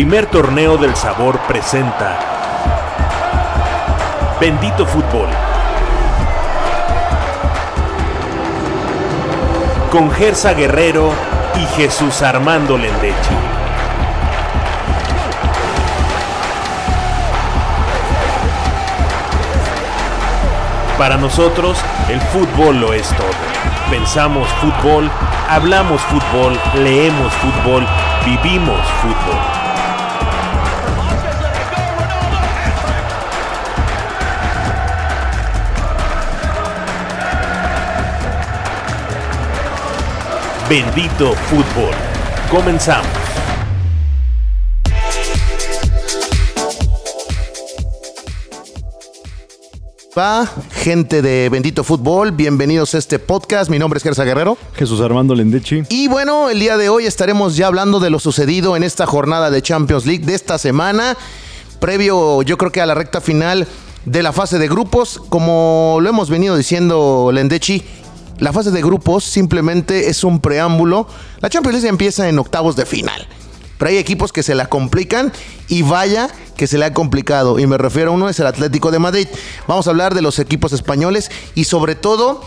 primer torneo del sabor presenta Bendito Fútbol. Con Gersa Guerrero y Jesús Armando Lendechi. Para nosotros, el fútbol lo es todo. Pensamos fútbol, hablamos fútbol, leemos fútbol, vivimos fútbol. Bendito fútbol. Comenzamos. Va, gente de Bendito Fútbol, bienvenidos a este podcast. Mi nombre es Gersa Guerrero. Jesús Armando Lendechi. Y bueno, el día de hoy estaremos ya hablando de lo sucedido en esta jornada de Champions League de esta semana, previo yo creo que a la recta final de la fase de grupos. Como lo hemos venido diciendo Lendechi, la fase de grupos simplemente es un preámbulo. La Champions League empieza en octavos de final. Pero hay equipos que se la complican y vaya que se le ha complicado. Y me refiero a uno, es el Atlético de Madrid. Vamos a hablar de los equipos españoles y sobre todo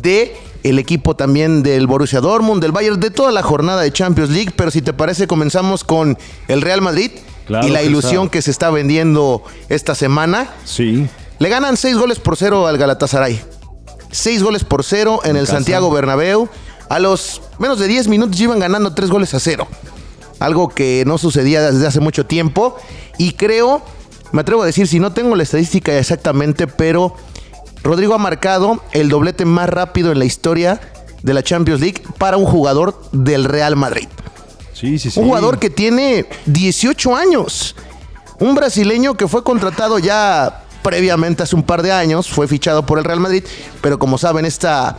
de el equipo también del Borussia Dortmund, del Bayern, de toda la jornada de Champions League. Pero si te parece, comenzamos con el Real Madrid Claro y la que ilusión está. que se está vendiendo esta semana. Sí. Le ganan seis goles por cero al Galatasaray. Seis goles por cero en, En el casa. Santiago Bernabéu. A los menos de 10 minutos iban ganando tres goles a cero. Algo que no sucedía desde hace mucho tiempo. Y creo, me atrevo a decir, si no tengo la estadística exactamente, pero Rodrigo ha marcado el doblete más rápido en la historia de la Champions League para un jugador del Real Madrid. Sí, sí, sí. Un jugador que tiene 18 años. Un brasileño que fue contratado ya previamente hace un par de años, fue fichado por el Real Madrid, pero como saben, esta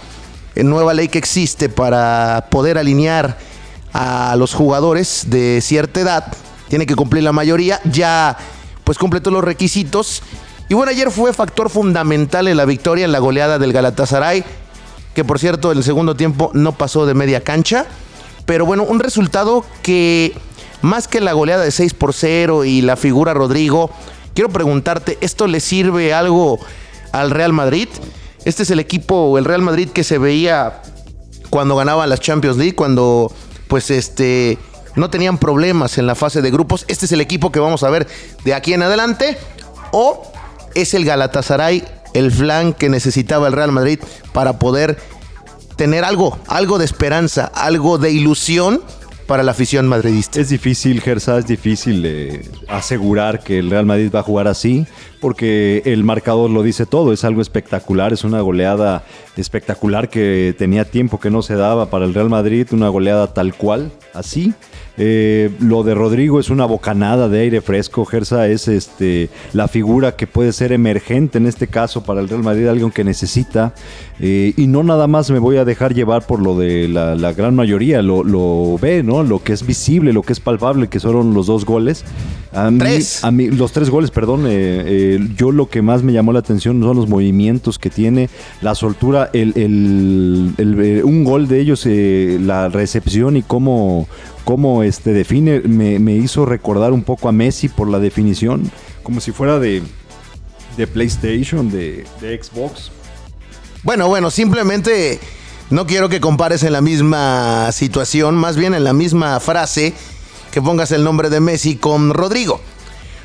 eh, nueva ley que existe para poder alinear a los jugadores de cierta edad, tiene que cumplir la mayoría, ya pues cumple todos los requisitos. Y bueno, ayer fue factor fundamental en la victoria en la goleada del Galatasaray, que por cierto en el segundo tiempo no pasó de media cancha. Pero bueno, un resultado que más que la goleada de 6 por 0 y la figura Rodrigo, quiero preguntarte, ¿esto le sirve algo al Real Madrid? Este es el equipo, el Real Madrid que se veía cuando ganaban las Champions League, cuando pues este no tenían problemas en la fase de grupos. Este es el equipo que vamos a ver de aquí en adelante. O es el Galatasaray el flan que necesitaba el Real Madrid para poder tener algo, algo de esperanza, algo de ilusión para la afición madridista. Es difícil, Gersa, es difícil eh, asegurar que el Real Madrid va a jugar así, porque el marcador lo dice todo, es algo espectacular, es una goleada espectacular que tenía tiempo que no se daba para el Real Madrid, una goleada tal cual, así. Eh, lo de Rodrigo es una bocanada de aire fresco, Gersa es este la figura que puede ser emergente en este caso para el Real Madrid, alguien que necesita. eh, y no nada más me voy a dejar llevar por lo de la, la gran mayoría, lo, lo ve, ¿no? Lo que es visible, lo que es palpable, que fueron los dos goles. A mí- Tres. a mí, los tres goles, perdón. eh, eh, yo lo que más me llamó la atención son los movimientos que tiene, la soltura, el, el- el- eh, un gol de ellos, la recepción y cómo, cómo este, define, me, me hizo recordar un poco a Messi por la definición, como si fuera de, de PlayStation, de, Xbox. Bueno, bueno, simplemente no quiero que compares en la misma situación, más bien en la misma frase que pongas el nombre de Messi con Rodrigo.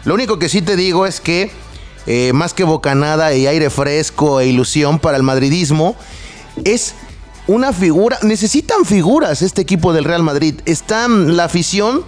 Lo único que sí te digo es que eh, más que bocanada y aire fresco e ilusión para el madridismo, es una figura, necesitan figuras este equipo del Real Madrid. Están la afición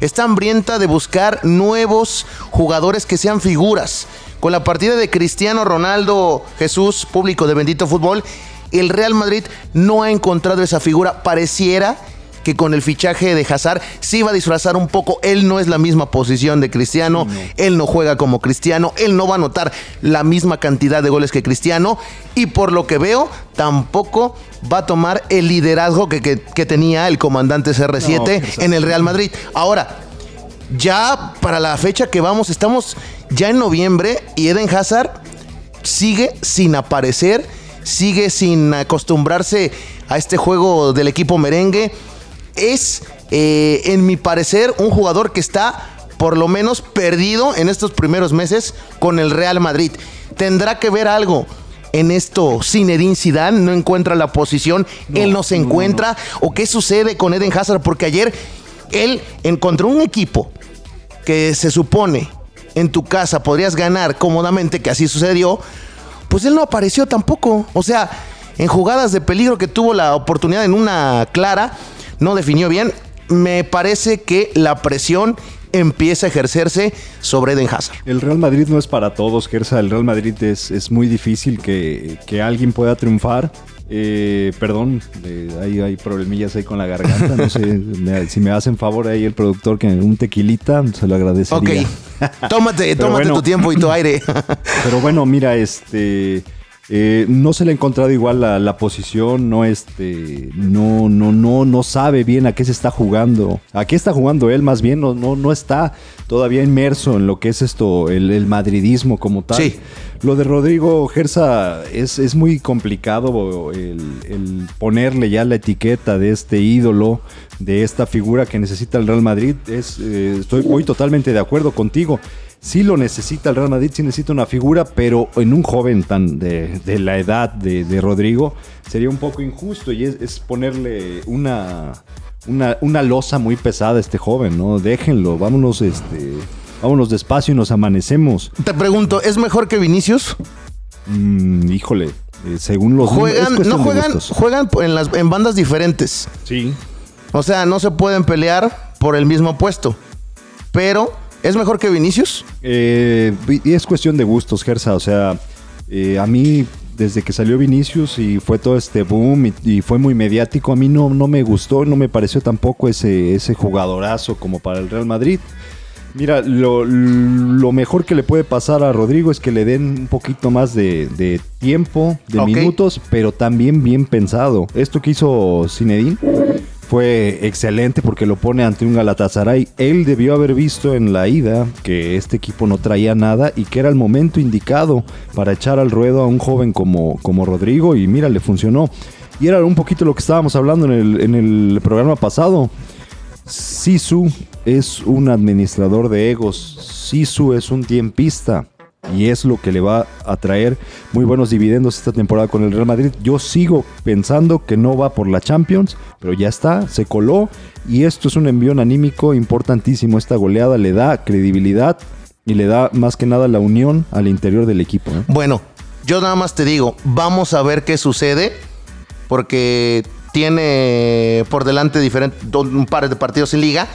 está hambrienta de buscar nuevos jugadores que sean figuras. Con la partida de Cristiano Ronaldo Jesús, público de Bendito Fútbol, el Real Madrid no ha encontrado esa figura. Pareciera que con el fichaje de Hazard sí va a disfrazar un poco. Él no es la misma posición de Cristiano, él no juega como Cristiano, él no va a anotar la misma cantidad de goles que Cristiano y por lo que veo tampoco va a tomar el liderazgo que, que- que tenía el comandante CR7 No, exacto. en el Real Madrid. Ahora, ya para la fecha que vamos, estamos ya en noviembre y Eden Hazard sigue sin aparecer, sigue sin acostumbrarse a este juego del equipo merengue. Es, eh, en mi parecer, un jugador que está por lo menos perdido en estos primeros meses con el Real Madrid. Tendrá que ver algo en esto Zinedine Zidane no encuentra la posición, él no se encuentra o qué sucede con Eden Hazard porque ayer él encontró un equipo que se supone en tu casa podrías ganar cómodamente, que así sucedió, pues él no apareció tampoco. O sea, en jugadas de peligro que tuvo la oportunidad en una clara, no definió bien. Me parece que la presión empieza a ejercerse sobre Eden Hazard. El Real Madrid no es para todos, Gersa. El Real Madrid es, es muy difícil que, que alguien pueda triunfar. Eh, perdón, hay, hay, problemillas ahí con la garganta. No sé si me hacen favor ahí el productor que un tequilita, se lo agradecería. Ok, tómate, tómate tu tiempo y tu aire. pero bueno, mira, este. Eh, no se le ha encontrado igual la, la, posición, no este, no, no, no, no sabe bien a qué se está jugando. ¿A qué está jugando él? Más bien no, no, no está todavía inmerso en lo que es esto, el, el madridismo como tal. Sí. Lo de Rodrigo Gersa es, es muy complicado el, el, ponerle ya la etiqueta de este ídolo, de esta figura que necesita el Real Madrid. Es, eh, estoy muy totalmente de acuerdo contigo. Sí lo necesita el Real Madrid, sí necesita una figura, pero en un joven tan de, de la edad de, de, Rodrigo sería un poco injusto y es, es ponerle una, una, una losa muy pesada a este joven, ¿no? Déjenlo, vámonos, este, vámonos despacio y nos amanecemos. Te pregunto, ¿es mejor que Vinicius? Mm, híjole, eh, según los juegan, no juegan, juegan en las en bandas diferentes. Sí. O sea, no se pueden pelear por el mismo puesto. Pero ¿Es mejor que Vinicius? Eh, es cuestión de gustos, Gersa. O sea, eh, a mí, desde que salió Vinicius y fue todo este boom y, y, fue muy mediático, a mí no, no me gustó, no me pareció tampoco ese, ese jugadorazo como para el Real Madrid. Mira, lo, lo, mejor que le puede pasar a Rodrigo es que le den un poquito más de, de tiempo, de okay. minutos, pero también bien pensado. Esto que hizo Zinedine fue excelente porque lo pone ante un Galatasaray. Él debió haber visto en la ida que este equipo no traía nada y que era el momento indicado para echar al ruedo a un joven como, como Rodrigo y mira, le funcionó. Y era un poquito lo que estábamos hablando en el, en el programa pasado. Sisu es un administrador de egos. Sisu es un tiempista y es lo que le va a traer muy buenos dividendos esta temporada con el Real Madrid. Yo sigo pensando que no va por la Champions, pero ya está, se coló y esto es un envión anímico importantísimo. Esta goleada le da credibilidad y le da más que nada la unión al interior del equipo. ¿eh? Bueno, yo nada más te digo, vamos a ver qué sucede porque tiene por delante diferente, un par de partidos en liga.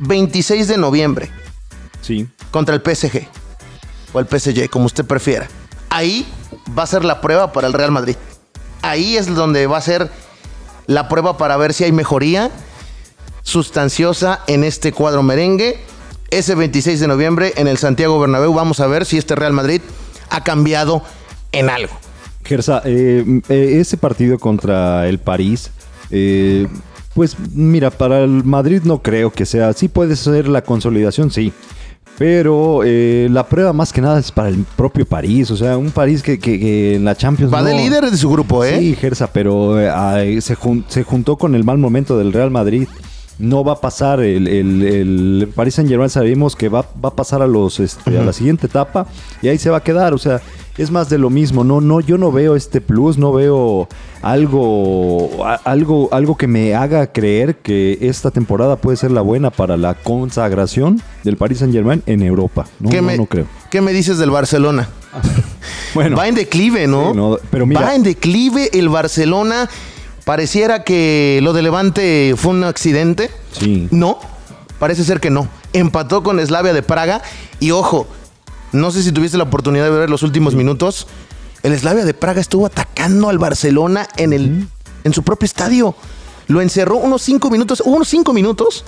26 de noviembre. Sí. Contra el PSG o el PSG, como usted prefiera. Ahí va a ser la prueba para el Real Madrid. Ahí es donde va a ser la prueba para ver si hay mejoría sustanciosa en este cuadro merengue. Ese 26 de noviembre en el Santiago Bernabéu vamos a ver si este Real Madrid ha cambiado en algo. Gersa, eh, eh, ese partido contra el París, eh, pues mira, para el Madrid no creo que sea, sí puede ser la consolidación, sí. Pero eh, la prueba más que nada es para el propio París. O sea, un París que, que, que en la Champions. Va no... de líder de su grupo, ¿eh? Sí, Gersa, pero eh, se, jun se, juntó con el mal momento del Real Madrid. No va a pasar el, el, el Paris Saint Germain, sabemos que va, va a pasar a, los, este, uh -huh. a la siguiente etapa y ahí se va a quedar. O sea, es más de lo mismo. No, no, yo no veo este plus, no veo algo, algo, algo que me haga creer que esta temporada puede ser la buena para la consagración del Paris Saint Germain en Europa. No, ¿Qué no, me, no creo. ¿Qué me dices del Barcelona? bueno, va en declive, ¿no? Sí, no pero mira, va en declive el Barcelona. Pareciera que lo de Levante fue un accidente. Sí. No, parece ser que no. Empató con Slavia de Praga y ojo, no sé si tuviste la oportunidad de ver los últimos minutos. El Slavia de Praga estuvo atacando al Barcelona en, el, en su propio estadio. Lo encerró unos cinco minutos. Unos cinco minutos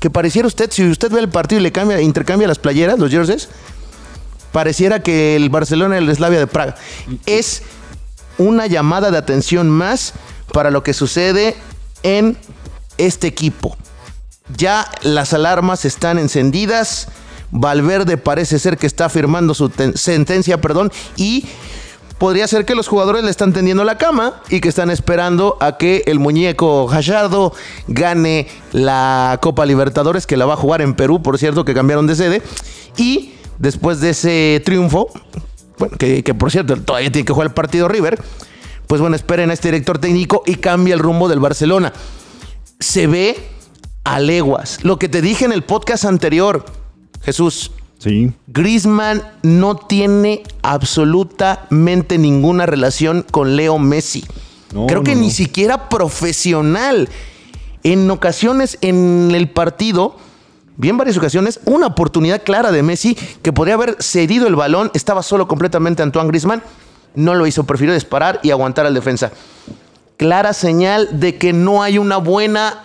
que pareciera usted, si usted ve el partido y le cambia, intercambia las playeras, los jerseys, pareciera que el Barcelona y el Slavia de Praga. Es una llamada de atención más para lo que sucede en este equipo. Ya las alarmas están encendidas. Valverde parece ser que está firmando su sentencia, perdón, y podría ser que los jugadores le están tendiendo la cama y que están esperando a que el muñeco Gallardo gane la Copa Libertadores, que la va a jugar en Perú, por cierto, que cambiaron de sede. Y después de ese triunfo, bueno, que, que por cierto todavía tiene que jugar el partido River, pues bueno, esperen a este director técnico y cambia el rumbo del Barcelona. Se ve a leguas. Lo que te dije en el podcast anterior, Jesús. Sí. Griezmann no tiene absolutamente ninguna relación con Leo Messi. No, Creo que no, ni siquiera profesional. En ocasiones en el partido, vi en varias ocasiones, una oportunidad clara de Messi que podría haber cedido el balón, estaba solo completamente Antoine Griezmann, no lo hizo, prefirió disparar y aguantar al defensa. Clara señal de que no hay una buena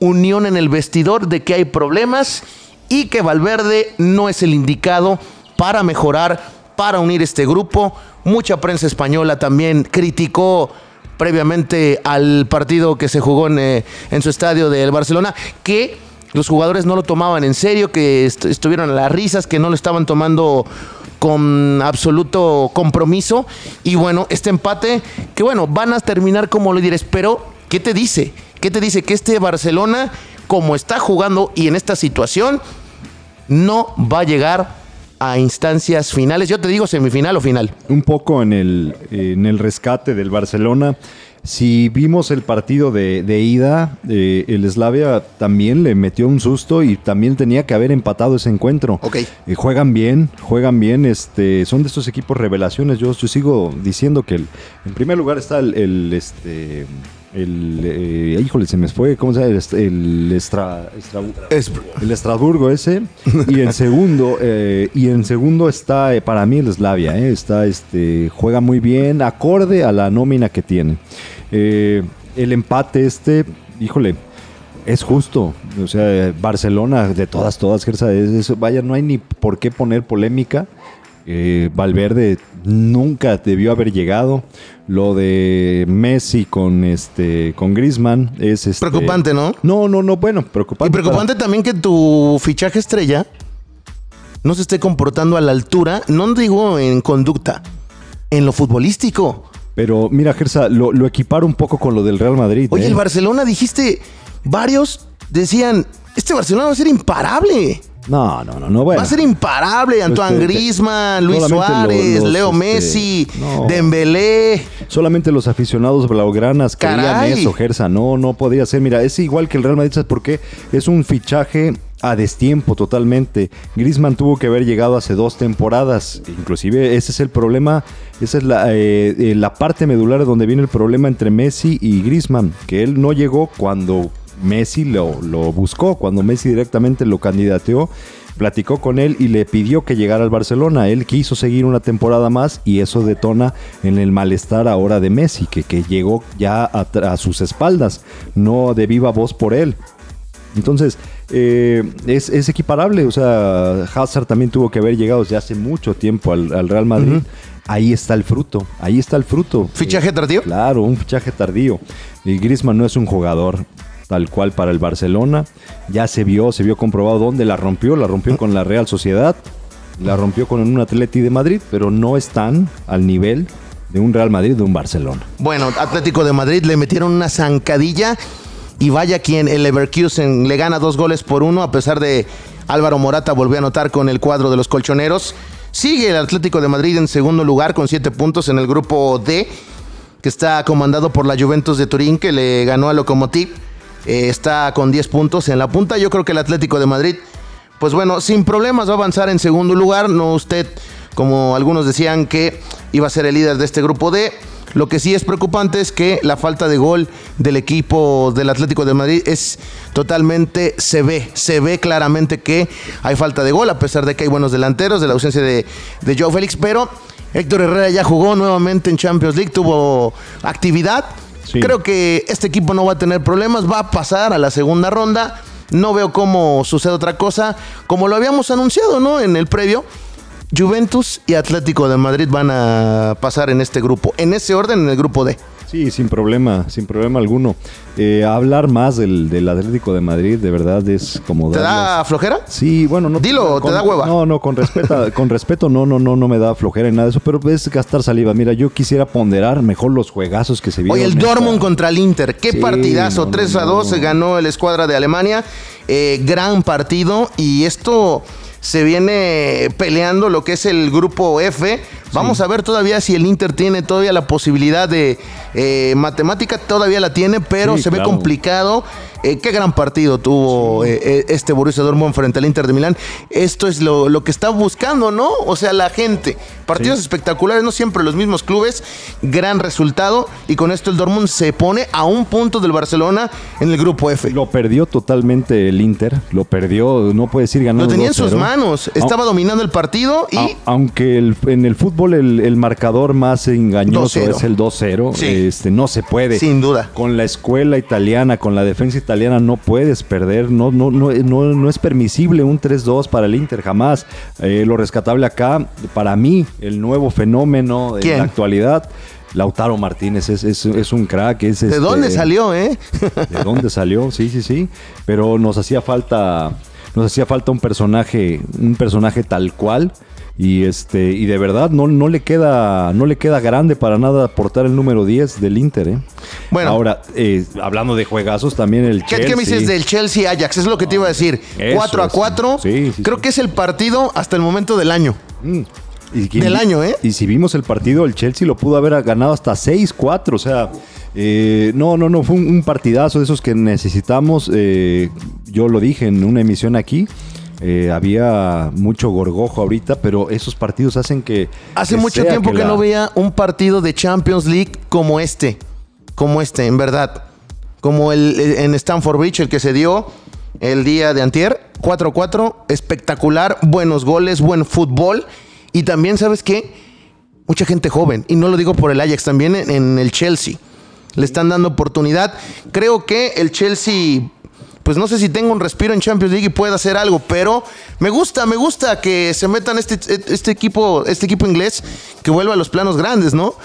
unión en el vestidor, de que hay problemas y que Valverde no es el indicado para mejorar, para unir este grupo. Mucha prensa española también criticó previamente al partido que se jugó en, eh, su estadio del Barcelona, que los jugadores no lo tomaban en serio, que est- estuvieron a las risas, que no lo estaban tomando con absoluto compromiso. Y bueno, este empate, que bueno, van a terminar como líderes, pero ¿qué te dice? ¿Qué te dice? Que este Barcelona, como está jugando y en esta situación, no va a llegar a instancias finales. Yo te digo semifinal o final. un poco en el, en el rescate del Barcelona. Si vimos el partido de, de ida, eh, el Slavia también le metió un susto y también tenía que haber empatado ese encuentro. Ok. Eh, juegan bien, juegan bien, este, son de estos equipos revelaciones. Yo, yo sigo diciendo que el- en primer lugar está el, el, este, el, eh, híjole, se me fue, ¿cómo se llama? El, el Estra- Estra- Es- el Estrasburgo ese. Y en segundo eh, y en segundo está eh, para mí el Slavia eh, está este juega muy bien acorde a la nómina que tiene. Eh, el empate este híjole es justo. O sea Barcelona de todas todas Gersa, es- es- vaya no hay ni por qué poner polémica Eh, Valverde nunca debió haber llegado lo de Messi con este con Griezmann es este, Preocupante, ¿no? no, no, no, bueno, preocupante. Y preocupante también que tu fichaje estrella no se esté comportando a la altura, no digo en conducta, en lo futbolístico. Pero mira, Gersa, lo, lo un poco con lo del Real Madrid. Oye, ¿eh? el Barcelona, dijiste, varios decían, este Barcelona va a ser imparable. No, no, no, no, bueno. Va a ser imparable. Antoine Este, Griezmann, Luis Suárez, los, Leo este, Messi, no. Dembélé. Solamente los aficionados blaugranas Caray. eso, Gersa. No, no podía ser. Mira, es igual que el Real Madrid, ¿sabes por qué? Es un fichaje a destiempo totalmente. Griezmann tuvo que haber llegado hace dos temporadas. Inclusive ese es el problema, esa es la, eh, eh, la parte medular donde viene el problema entre Messi y Griezmann, que él no llegó cuando Messi lo, lo buscó, cuando Messi directamente lo candidateó. Platicó con él y le pidió que llegara al Barcelona. Él quiso seguir una temporada más y eso detona en el malestar ahora de Messi, que, que llegó ya a, sus espaldas, no de viva voz por él. Entonces, eh, es, es equiparable. O sea, Hazard también tuvo que haber llegado desde hace mucho tiempo al, al Real Madrid. Ahí está el fruto. Ahí está el fruto. ¿Fichaje Eh, tardío? Claro, un fichaje tardío. Y Griezmann no es un jugador tal cual para el Barcelona. Ya se vio, se vio comprobado dónde la rompió. La rompió con la Real Sociedad. La rompió con un Atleti de Madrid, pero no están al nivel de un Real Madrid, de un Barcelona. Bueno, Atlético de Madrid le metieron una zancadilla y vaya quien el Leverkusen le gana dos goles por uno a pesar de Álvaro Morata volvió a anotar con el cuadro de los colchoneros. Sigue el Atlético de Madrid en segundo lugar con siete puntos en el grupo D, que está comandado por la Juventus de Turín, que le ganó a Lokomotiv. Eh, está con 10 puntos en la punta. Yo creo que el Atlético de Madrid, pues bueno, sin problemas va a avanzar en segundo lugar. No usted, como algunos decían, que iba a ser el líder de este grupo D. Lo que sí es preocupante es que la falta de gol del equipo del Atlético de Madrid es totalmente, se ve, se ve claramente que hay falta de gol, a pesar de que hay buenos delanteros, de la ausencia de, de Joe Félix, pero Héctor Herrera ya jugó nuevamente en Champions League, tuvo actividad. Creo que este equipo no va a tener problemas, va a pasar a la segunda ronda. No veo cómo sucede otra cosa, como lo habíamos anunciado, ¿no? En el previo. Juventus y Atlético de Madrid van a pasar en este grupo, en ese orden, en el grupo D. Sí, sin problema, sin problema alguno. Eh, hablar más del, del Atlético de Madrid, de verdad, es como... ¿Te da flojera? Sí, bueno, no. Dilo, ¿te con- da hueva? No, no, con respeto, con respeto, no, no, no, no me da flojera ni nada de eso, pero es gastar saliva. Mira, yo quisiera ponderar mejor los juegazos que se vieron. Oye, el esta- Dortmund contra el Inter. Qué Sí, partidazo. no, no, 3 a 2 no. ganó el escuadra de Alemania. Eh, gran partido. Y esto se viene peleando lo que es el grupo F. Vamos a ver todavía si el Inter tiene todavía la posibilidad de eh, matemática, todavía la tiene, pero Sí, se ve complicado. Eh, qué gran partido tuvo eh, eh, este Borussia Dortmund frente al Inter de Milán. Esto es lo, lo que está buscando, ¿no? O sea, la gente. Partidos Sí. espectaculares, no siempre los mismos clubes. Gran resultado. Y con esto el Dortmund se pone a un punto del Barcelona en el grupo F. Lo perdió totalmente el Inter, lo perdió, no puede decir ganando Lo tenía en sus 2-0. manos. Estaba dominando el partido y A- aunque el- en el fútbol el, el marcador más engañoso 2-0. es el 2-0, Sí. este, no se puede. Sin duda. Con la escuela italiana, con la defensa italiana, no puedes perder. No, no, no, no, no es permisible un 3-2 para el Inter, jamás. Eh, lo rescatable acá, para mí, el nuevo fenómeno ¿Quién? en la actualidad. Lautaro Martínez es, es- es un crack. Es, ¿de este, dónde salió, eh? ¿De dónde salió? Sí, sí, sí. Pero nos hacía falta, nos hacía falta un personaje, un personaje tal cual. Y este, y de verdad no, no le queda, no le queda grande para nada aportar el número 10 del Inter, ¿eh? Bueno. Ahora, eh, hablando de juegazos, también el ¿Qué, Chelsea. qué me dices del Chelsea Ajax? Es lo que te iba a decir. Eso 4 a es. 4. Sí, sí, Creo sí. que es el partido hasta el momento del año. Mm. Y Del año, ¿eh? Y si vimos el partido, el Chelsea lo pudo haber ganado hasta 6-4. O sea, eh, no, no, no, fue un, un partidazo de esos que necesitamos. eh, yo lo dije en una emisión aquí. Eh, había mucho gorgojo ahorita, pero esos partidos hacen que. Hace que mucho tiempo que, la- no veía un partido de Champions League como este. Como este, en verdad. Como el, el- en Stanford Bridge, el que se dio el día de antier. 4-4, espectacular, buenos goles, buen fútbol. Y también, ¿sabes qué? Mucha gente joven. Y no lo digo por el Ajax, también en, en el Chelsea. Le están dando oportunidad. Creo que el Chelsea pues no sé si tenga un respiro en Champions League y pueda hacer algo, pero me gusta, me gusta que se metan este, este equipo, este equipo inglés que vuelva a los planos grandes, ¿no?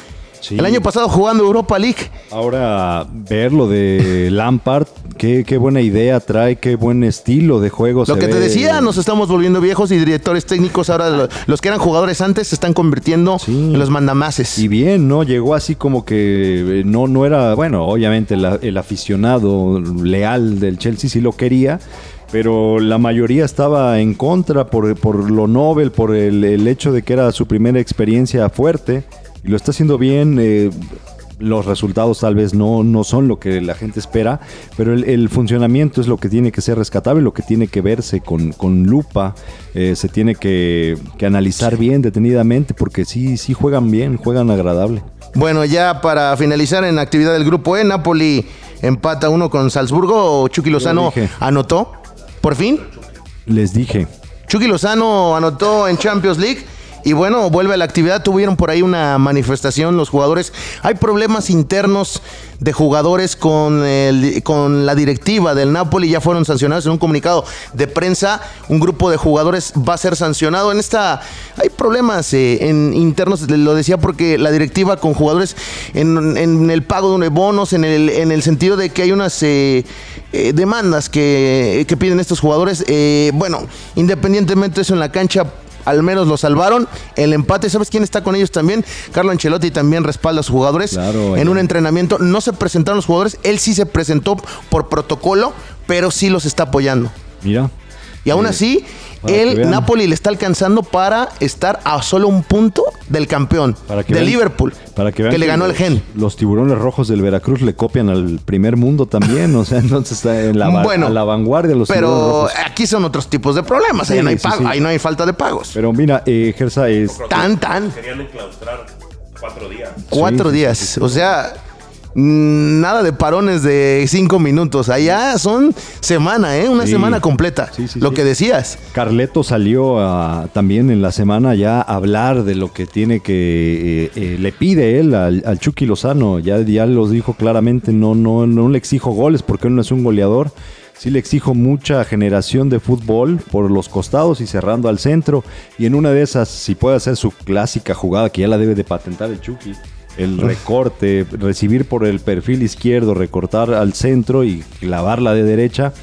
Sí. El año pasado jugando Europa League. Ahora, ver lo de Lampard, qué, qué buena idea trae, qué buen estilo de juego. Lo se que te ve. decía, nos estamos volviendo viejos y directores técnicos ahora, lo- los que eran jugadores antes, se están convirtiendo Sí. en los mandamases. Y bien, ¿no? Llegó así como que eh, no, no era, bueno, obviamente la- el aficionado leal del Chelsea sí lo quería, pero la mayoría estaba en contra por, por lo Nobel, por el, el hecho de que era su primera experiencia fuerte, y lo está haciendo bien. eh, los resultados tal vez no, no son lo que la gente espera, pero el, el funcionamiento es lo que tiene que ser rescatable, lo que tiene que verse con, con lupa, eh, se tiene que, que analizar bien detenidamente, porque sí, sí juegan bien, juegan agradable. Bueno, ya para finalizar en actividad del grupo E, Napoli empata uno con Salzburgo. Chucky Lozano anotó, por fin. Les dije, Chucky Lozano anotó en Champions League. Y bueno, vuelve a la actividad. Tuvieron por ahí una manifestación los jugadores. Hay problemas internos de jugadores con, el- con la directiva del Napoli. Ya fueron sancionados en un comunicado de prensa. Un grupo de jugadores va a ser sancionado. En esta hay problemas eh, en, internos. Lo decía porque la directiva con jugadores en, en el pago de bonos, en el, en el sentido de que hay unas eh, eh, demandas que, que piden estos jugadores. Eh, bueno, independientemente de eso en la cancha al menos lo salvaron. El empate, ¿sabes quién está con ellos también? Carlo Ancelotti también respalda a sus jugadores. Claro, en un entrenamiento no se presentaron los jugadores, él sí se presentó por protocolo, pero sí los está apoyando. mira. Y aún Eh, así, el. Napoli le está alcanzando para estar a solo un punto del campeón, Para que de vean- Liverpool, Para que, vean le ganó el gen. Los tiburones rojos del Veracruz le copian al primer mundo también, o sea, entonces está en la, va- Bueno, a la vanguardia los tiburones Pero rojos. aquí son otros tipos de problemas, ahí no hay sí, pago, sí. ahí no hay falta de pagos. Pero mira, eh, Gersa es... Tan, tan. Querían enclaustrar cuatro días. Cuatro Sí, sí, días. O sea, nada de parones de cinco minutos. Allá son semana, ¿eh? Una Sí. semana completa. Sí, sí, lo que decías. Carleto salió a- también en la semana ya a hablar de lo que tiene que eh, eh, le pide él al, al Chucky Lozano. Ya, ya lo dijo claramente, no, no, no le exijo goles porque él no es un goleador. Sí le exijo mucha generación de fútbol por los costados y cerrando al centro. Y en una de esas, si puede hacer su clásica jugada que ya la debe de patentar el Chucky, el recorte, recibir por el perfil izquierdo, recortar al centro y clavarla de derecha.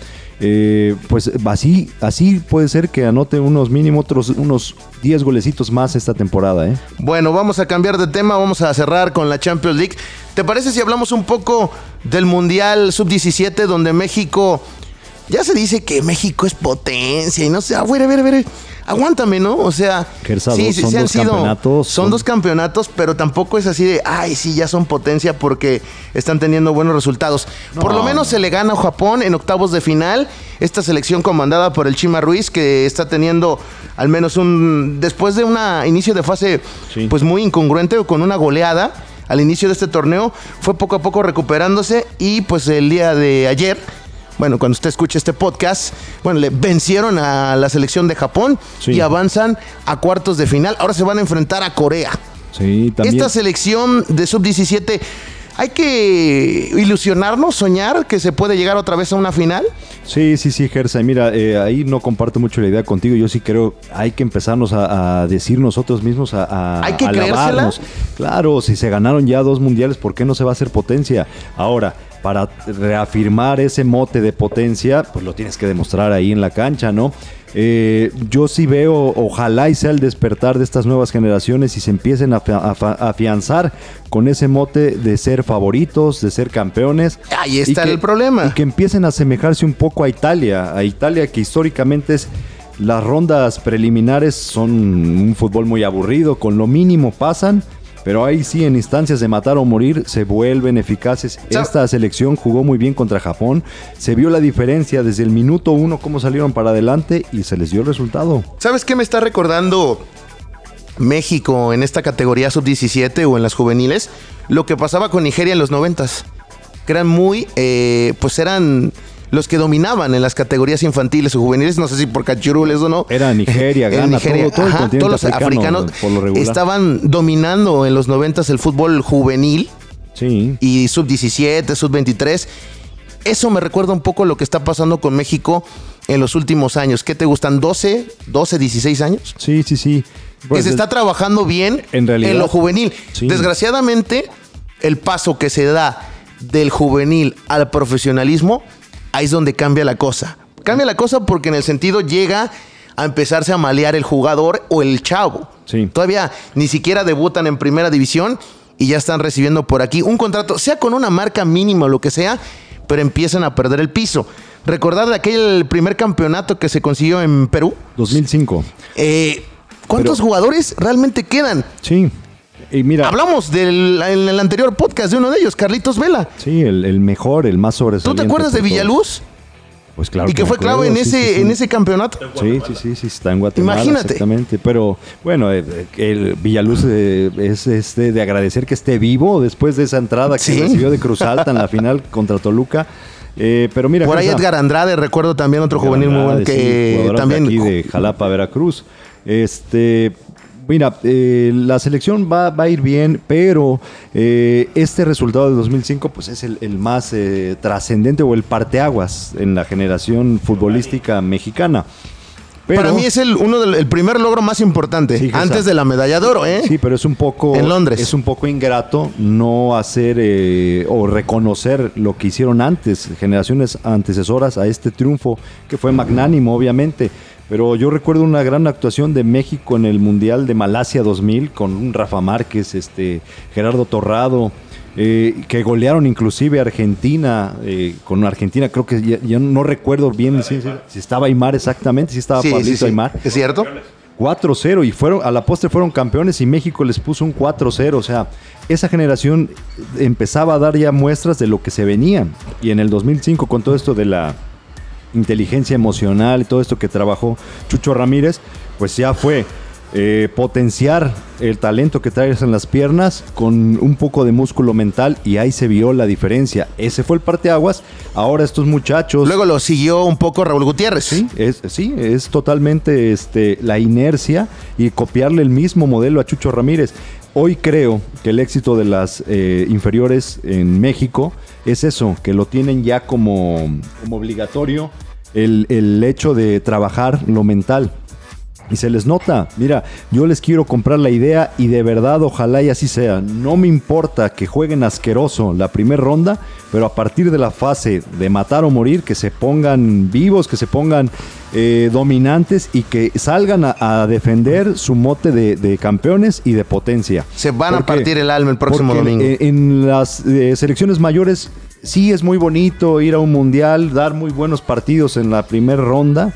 Eh, pues así, así puede ser que anote unos mínimo otros unos 10 golecitos más esta temporada. ¿eh? Bueno, vamos a cambiar de tema, vamos a cerrar con la Champions League. ¿Te parece si hablamos un poco del Mundial Sub-17 donde México... Ya se dice que México es potencia y no sé, a ver, a ver, a ver aguántame, ¿no? O sea, sí, sí, son dos campeonatos. Son, dos campeonatos, pero tampoco es así de, ay, sí, ya son potencia porque están teniendo buenos resultados. Por lo menos se le gana a Japón en octavos de final. Esta selección comandada por el Chima Ruiz, que está teniendo al menos un. Después de un inicio de fase, pues muy incongruente, con una goleada al inicio de este torneo, fue poco a poco recuperándose y pues el día de ayer bueno, cuando usted escuche este podcast, bueno, le vencieron a la selección de Japón y avanzan a cuartos de final. Ahora se van a enfrentar a Corea. Sí, también. Esta selección de sub-17 hay que ilusionarnos, soñar que se puede llegar otra vez a una final. Sí, sí, sí, Gersa. Mira, eh, ahí no comparto mucho la idea contigo. Yo sí creo hay que empezarnos a, decir nosotros mismos, a, a ¿Hay que alabarnos. Claro, si se ganaron ya dos mundiales, ¿por qué no se va a hacer potencia? Ahora, para reafirmar ese mote de potencia, pues lo tienes que demostrar ahí en la cancha, ¿no? Eh, yo sí veo, ojalá y sea el despertar de estas nuevas generaciones y se empiecen a, afianzar con ese mote de ser favoritos, de ser campeones. Ahí está el problema. Y que empiecen a asemejarse un poco a Italia, a Italia que históricamente es las rondas preliminares son un fútbol muy aburrido, con lo mínimo pasan pero ahí sí, en instancias de matar o morir, se vuelven eficaces. Esta selección jugó muy bien contra Japón. Se vio la diferencia desde el minuto uno, cómo salieron para adelante y se les dio el resultado. ¿Sabes qué me está recordando México en esta categoría sub-17 o en las juveniles? Lo que pasaba con Nigeria en los noventas. Que eran muy, eh, pues eran los que dominaban en las categorías infantiles o juveniles, no sé si por cachurules o no. Era Nigeria, Ghana, todo, todos los africanos estaban dominando en los 90 el fútbol juvenil sí. y sub-17, sub-23. Eso me recuerda un poco lo que está pasando con México en los últimos años. ¿Qué te gustan? ¿12, 12, 16 años? Sí, sí, sí. que pues se está trabajando bien en, realidad, en lo juvenil. Desgraciadamente, el paso que se da del juvenil al profesionalismo ahí es donde cambia la cosa. Cambia la cosa porque en el sentido llega a empezarse a malear el jugador o el chavo. Todavía ni siquiera debutan en primera división y ya están recibiendo por aquí un contrato, sea con una marca mínima o lo que sea, pero empiezan a perder el piso. Recordar de aquel primer campeonato que se consiguió en Perú. 2005. Eh, ¿Cuántos jugadores realmente quedan? Sí. Y mira, Hablamos del, en el anterior podcast de uno de ellos, Carlitos Vela. Sí, el, mejor, el más sobresaliente. ¿Tú te acuerdas de Villaluz? Pues claro. Y que, fue clave en, ese, en ese campeonato. Sí, sí, sí, sí, está en Guatemala. Imagínate. Exactamente. Pero bueno, eh, el, Villaluz eh, es este de agradecer que esté vivo después de esa entrada que recibió de Cruz Alta en la final contra Toluca. Eh, pero mira, por ahí Edgar Andrade, recuerdo también otro juvenil muy bueno que también de aquí de Jalapa, Veracruz. Este, Mira, eh, la selección va, a ir bien, pero eh, este resultado de 2005 pues es el, más eh, trascendente o el parteaguas en la generación futbolística mexicana. Para mí es el uno del primer logro más importante antes de la medalla de oro, ¿eh? Sí, pero es un poco en Londres es un poco ingrato no hacer o reconocer lo que hicieron antes generaciones antecesoras a este triunfo que fue magnánimo, obviamente. Pero yo recuerdo una gran actuación de México en el Mundial de Malasia 2000 con un Rafa Márquez, este, Gerardo Torrado, eh, que golearon inclusive a Argentina, eh, con Argentina creo que ya, no recuerdo bien si, estaba Aymar exactamente, si estaba Pablito Aymar. ¿Es cierto? 4-0 y fueron a la postre fueron campeones y México les puso un 4-0, o sea, esa generación empezaba a dar ya muestras de lo que se venía y en el 2005 con todo esto de la inteligencia emocional y todo esto que trabajó Chucho Ramírez, pues ya fue eh, potenciar el talento que traes en las piernas con un poco de músculo mental y ahí se vio la diferencia. Ese fue el parteaguas. Ahora estos muchachos. Luego lo siguió un poco Raúl Gutiérrez. Sí, es, sí, es totalmente este, la inercia y copiarle el mismo modelo a Chucho Ramírez. Hoy creo que el éxito de las eh, inferiores en México es eso, que lo tienen ya como, como obligatorio el, hecho de trabajar lo mental. Y se les nota, mira, yo les quiero comprar la idea y de verdad ojalá y así sea. No me importa que jueguen asqueroso la primera ronda, pero a partir de la fase de matar o morir, que se pongan vivos, que se pongan eh, dominantes y que salgan a, defender su mote de, campeones y de potencia. Se van a partir el alma el próximo domingo. En, las eh, selecciones mayores sí es muy bonito ir a un mundial, dar muy buenos partidos en la primera ronda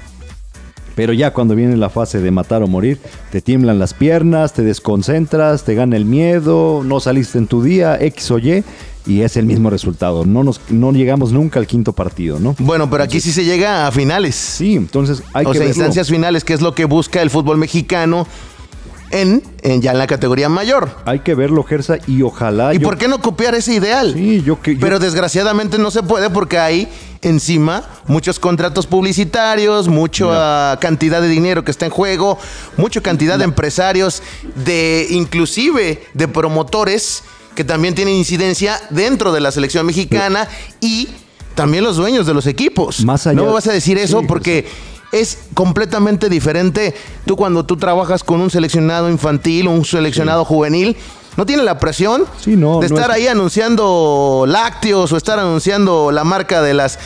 pero ya cuando viene la fase de matar o morir, te tiemblan las piernas, te desconcentras, te gana el miedo, no saliste en tu día, X o Y, y es el mismo resultado. No, nos, no llegamos nunca al quinto partido, ¿no? Bueno, pero aquí sí se llega a finales. Sí, entonces hay o que. sea, instancias finales, que es lo que busca el fútbol mexicano en, ya en la categoría mayor. Hay que verlo, Gersa, y ojalá. ¿Y por qué no copiar ese ideal? Sí, yo que. Pero desgraciadamente no se puede porque hay encima muchos contratos publicitarios, mucha cantidad de dinero que está en juego, mucha cantidad de empresarios, de inclusive de promotores que también tienen incidencia dentro de la selección mexicana y también los dueños de los equipos. Más allá, no me vas a decir eso porque es completamente diferente. Tú cuando tú trabajas con un seleccionado infantil o un seleccionado juvenil, no tiene la presión de estar ahí anunciando lácteos o estar anunciando la marca de las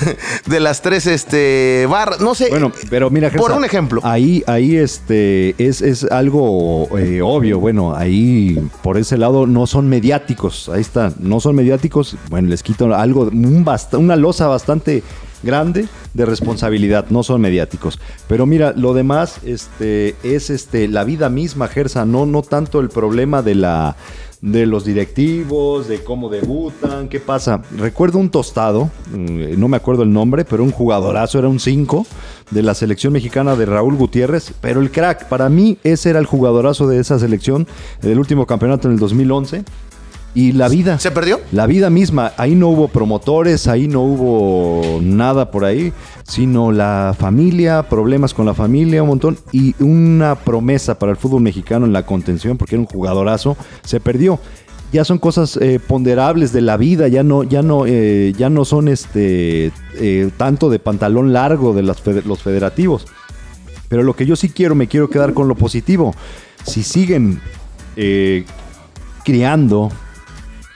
de las tres este barras, no sé. Bueno, pero mira, por un ejemplo. Ahí ahí este es, es algo eh, obvio, bueno, ahí por ese lado no son mediáticos, ahí está, no son mediáticos, bueno, les quito algo un una losa bastante grande de responsabilidad, no son mediáticos. Pero mira, lo demás este, es este, la vida misma, Gersa, no, no tanto el problema de la de los directivos, de cómo debutan, qué pasa. Recuerdo un tostado, mm, no me acuerdo el nombre, pero un jugadorazo, era un 5 de la selección mexicana de Raúl Gutiérrez, pero el crack, para mí ese era el jugadorazo de esa selección, del último campeonato en el 2011. Y la vida. ¿Se perdió? La vida misma. Ahí no hubo promotores, ahí no hubo nada por ahí, sino la familia, problemas con la familia, un montón. Y una promesa para el fútbol mexicano en la contención, porque era un jugadorazo, se perdió. Ya son cosas eh, ponderables de la vida, ya no, ya no, eh, ya no son este eh, tanto de pantalón largo de los federativos. Pero lo que yo sí quiero, me quiero quedar con lo positivo. Si siguen criando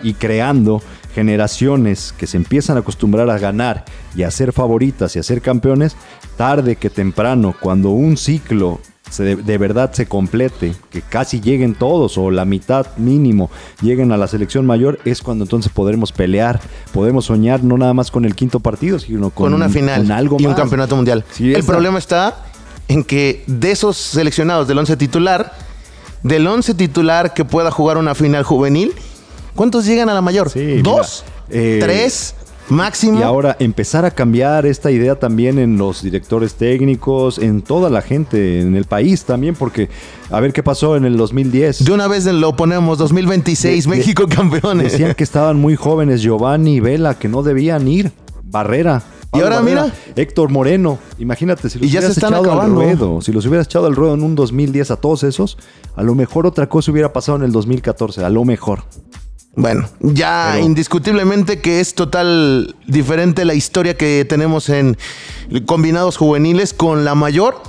y creando generaciones que se empiezan a acostumbrar a ganar y a ser favoritas y a ser campeones, tarde que temprano, cuando un ciclo de, verdad se complete, que casi lleguen todos o la mitad mínimo lleguen a la selección mayor, es cuando entonces podremos pelear, podemos soñar no nada más con el quinto partido, sino con, una final algo y un campeonato mundial. el problema está en que de esos seleccionados del once titular, del once titular que pueda jugar una final juvenil, ¿Cuántos llegan a la mayor? ¿Dos? Eh, ¿Tres? Máximo. Y ahora empezar a cambiar esta idea también en los directores técnicos, en toda la gente, en el país también, porque a ver qué pasó en el 2010. De una vez lo ponemos, 2026, México campeones. Decían que estaban muy jóvenes, Giovanni y Vela, que no debían ir. Barrera. y ahora mira. Héctor Moreno. Imagínate, si los hubieras echado al ruedo, si los hubieras echado al ruedo en un 2010 a todos esos, a lo mejor otra cosa hubiera pasado en el 2014, a lo mejor. Bueno, ya indiscutiblemente que es total diferente la historia que tenemos en combinados juveniles con la mayor.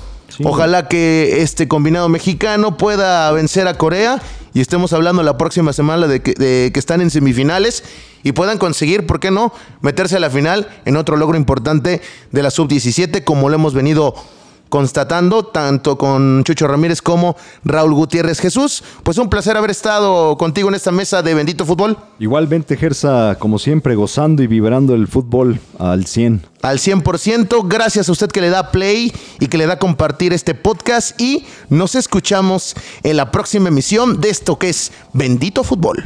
Ojalá que este combinado mexicano pueda vencer a Corea y estemos hablando la próxima semana de que, de que, están en semifinales y puedan conseguir, ¿por qué no?, meterse a la final en otro logro importante de la sub-17 como lo hemos venido constatando, tanto con Chucho Ramírez como Raúl Gutiérrez Jesús. Pues un placer haber estado contigo en esta mesa de Bendito Fútbol. Igualmente, Gersa, como siempre, gozando y vibrando el fútbol al 100. Al 100%, gracias a usted que le da play y que le da compartir este podcast y nos escuchamos en la próxima emisión de esto que es Bendito Fútbol.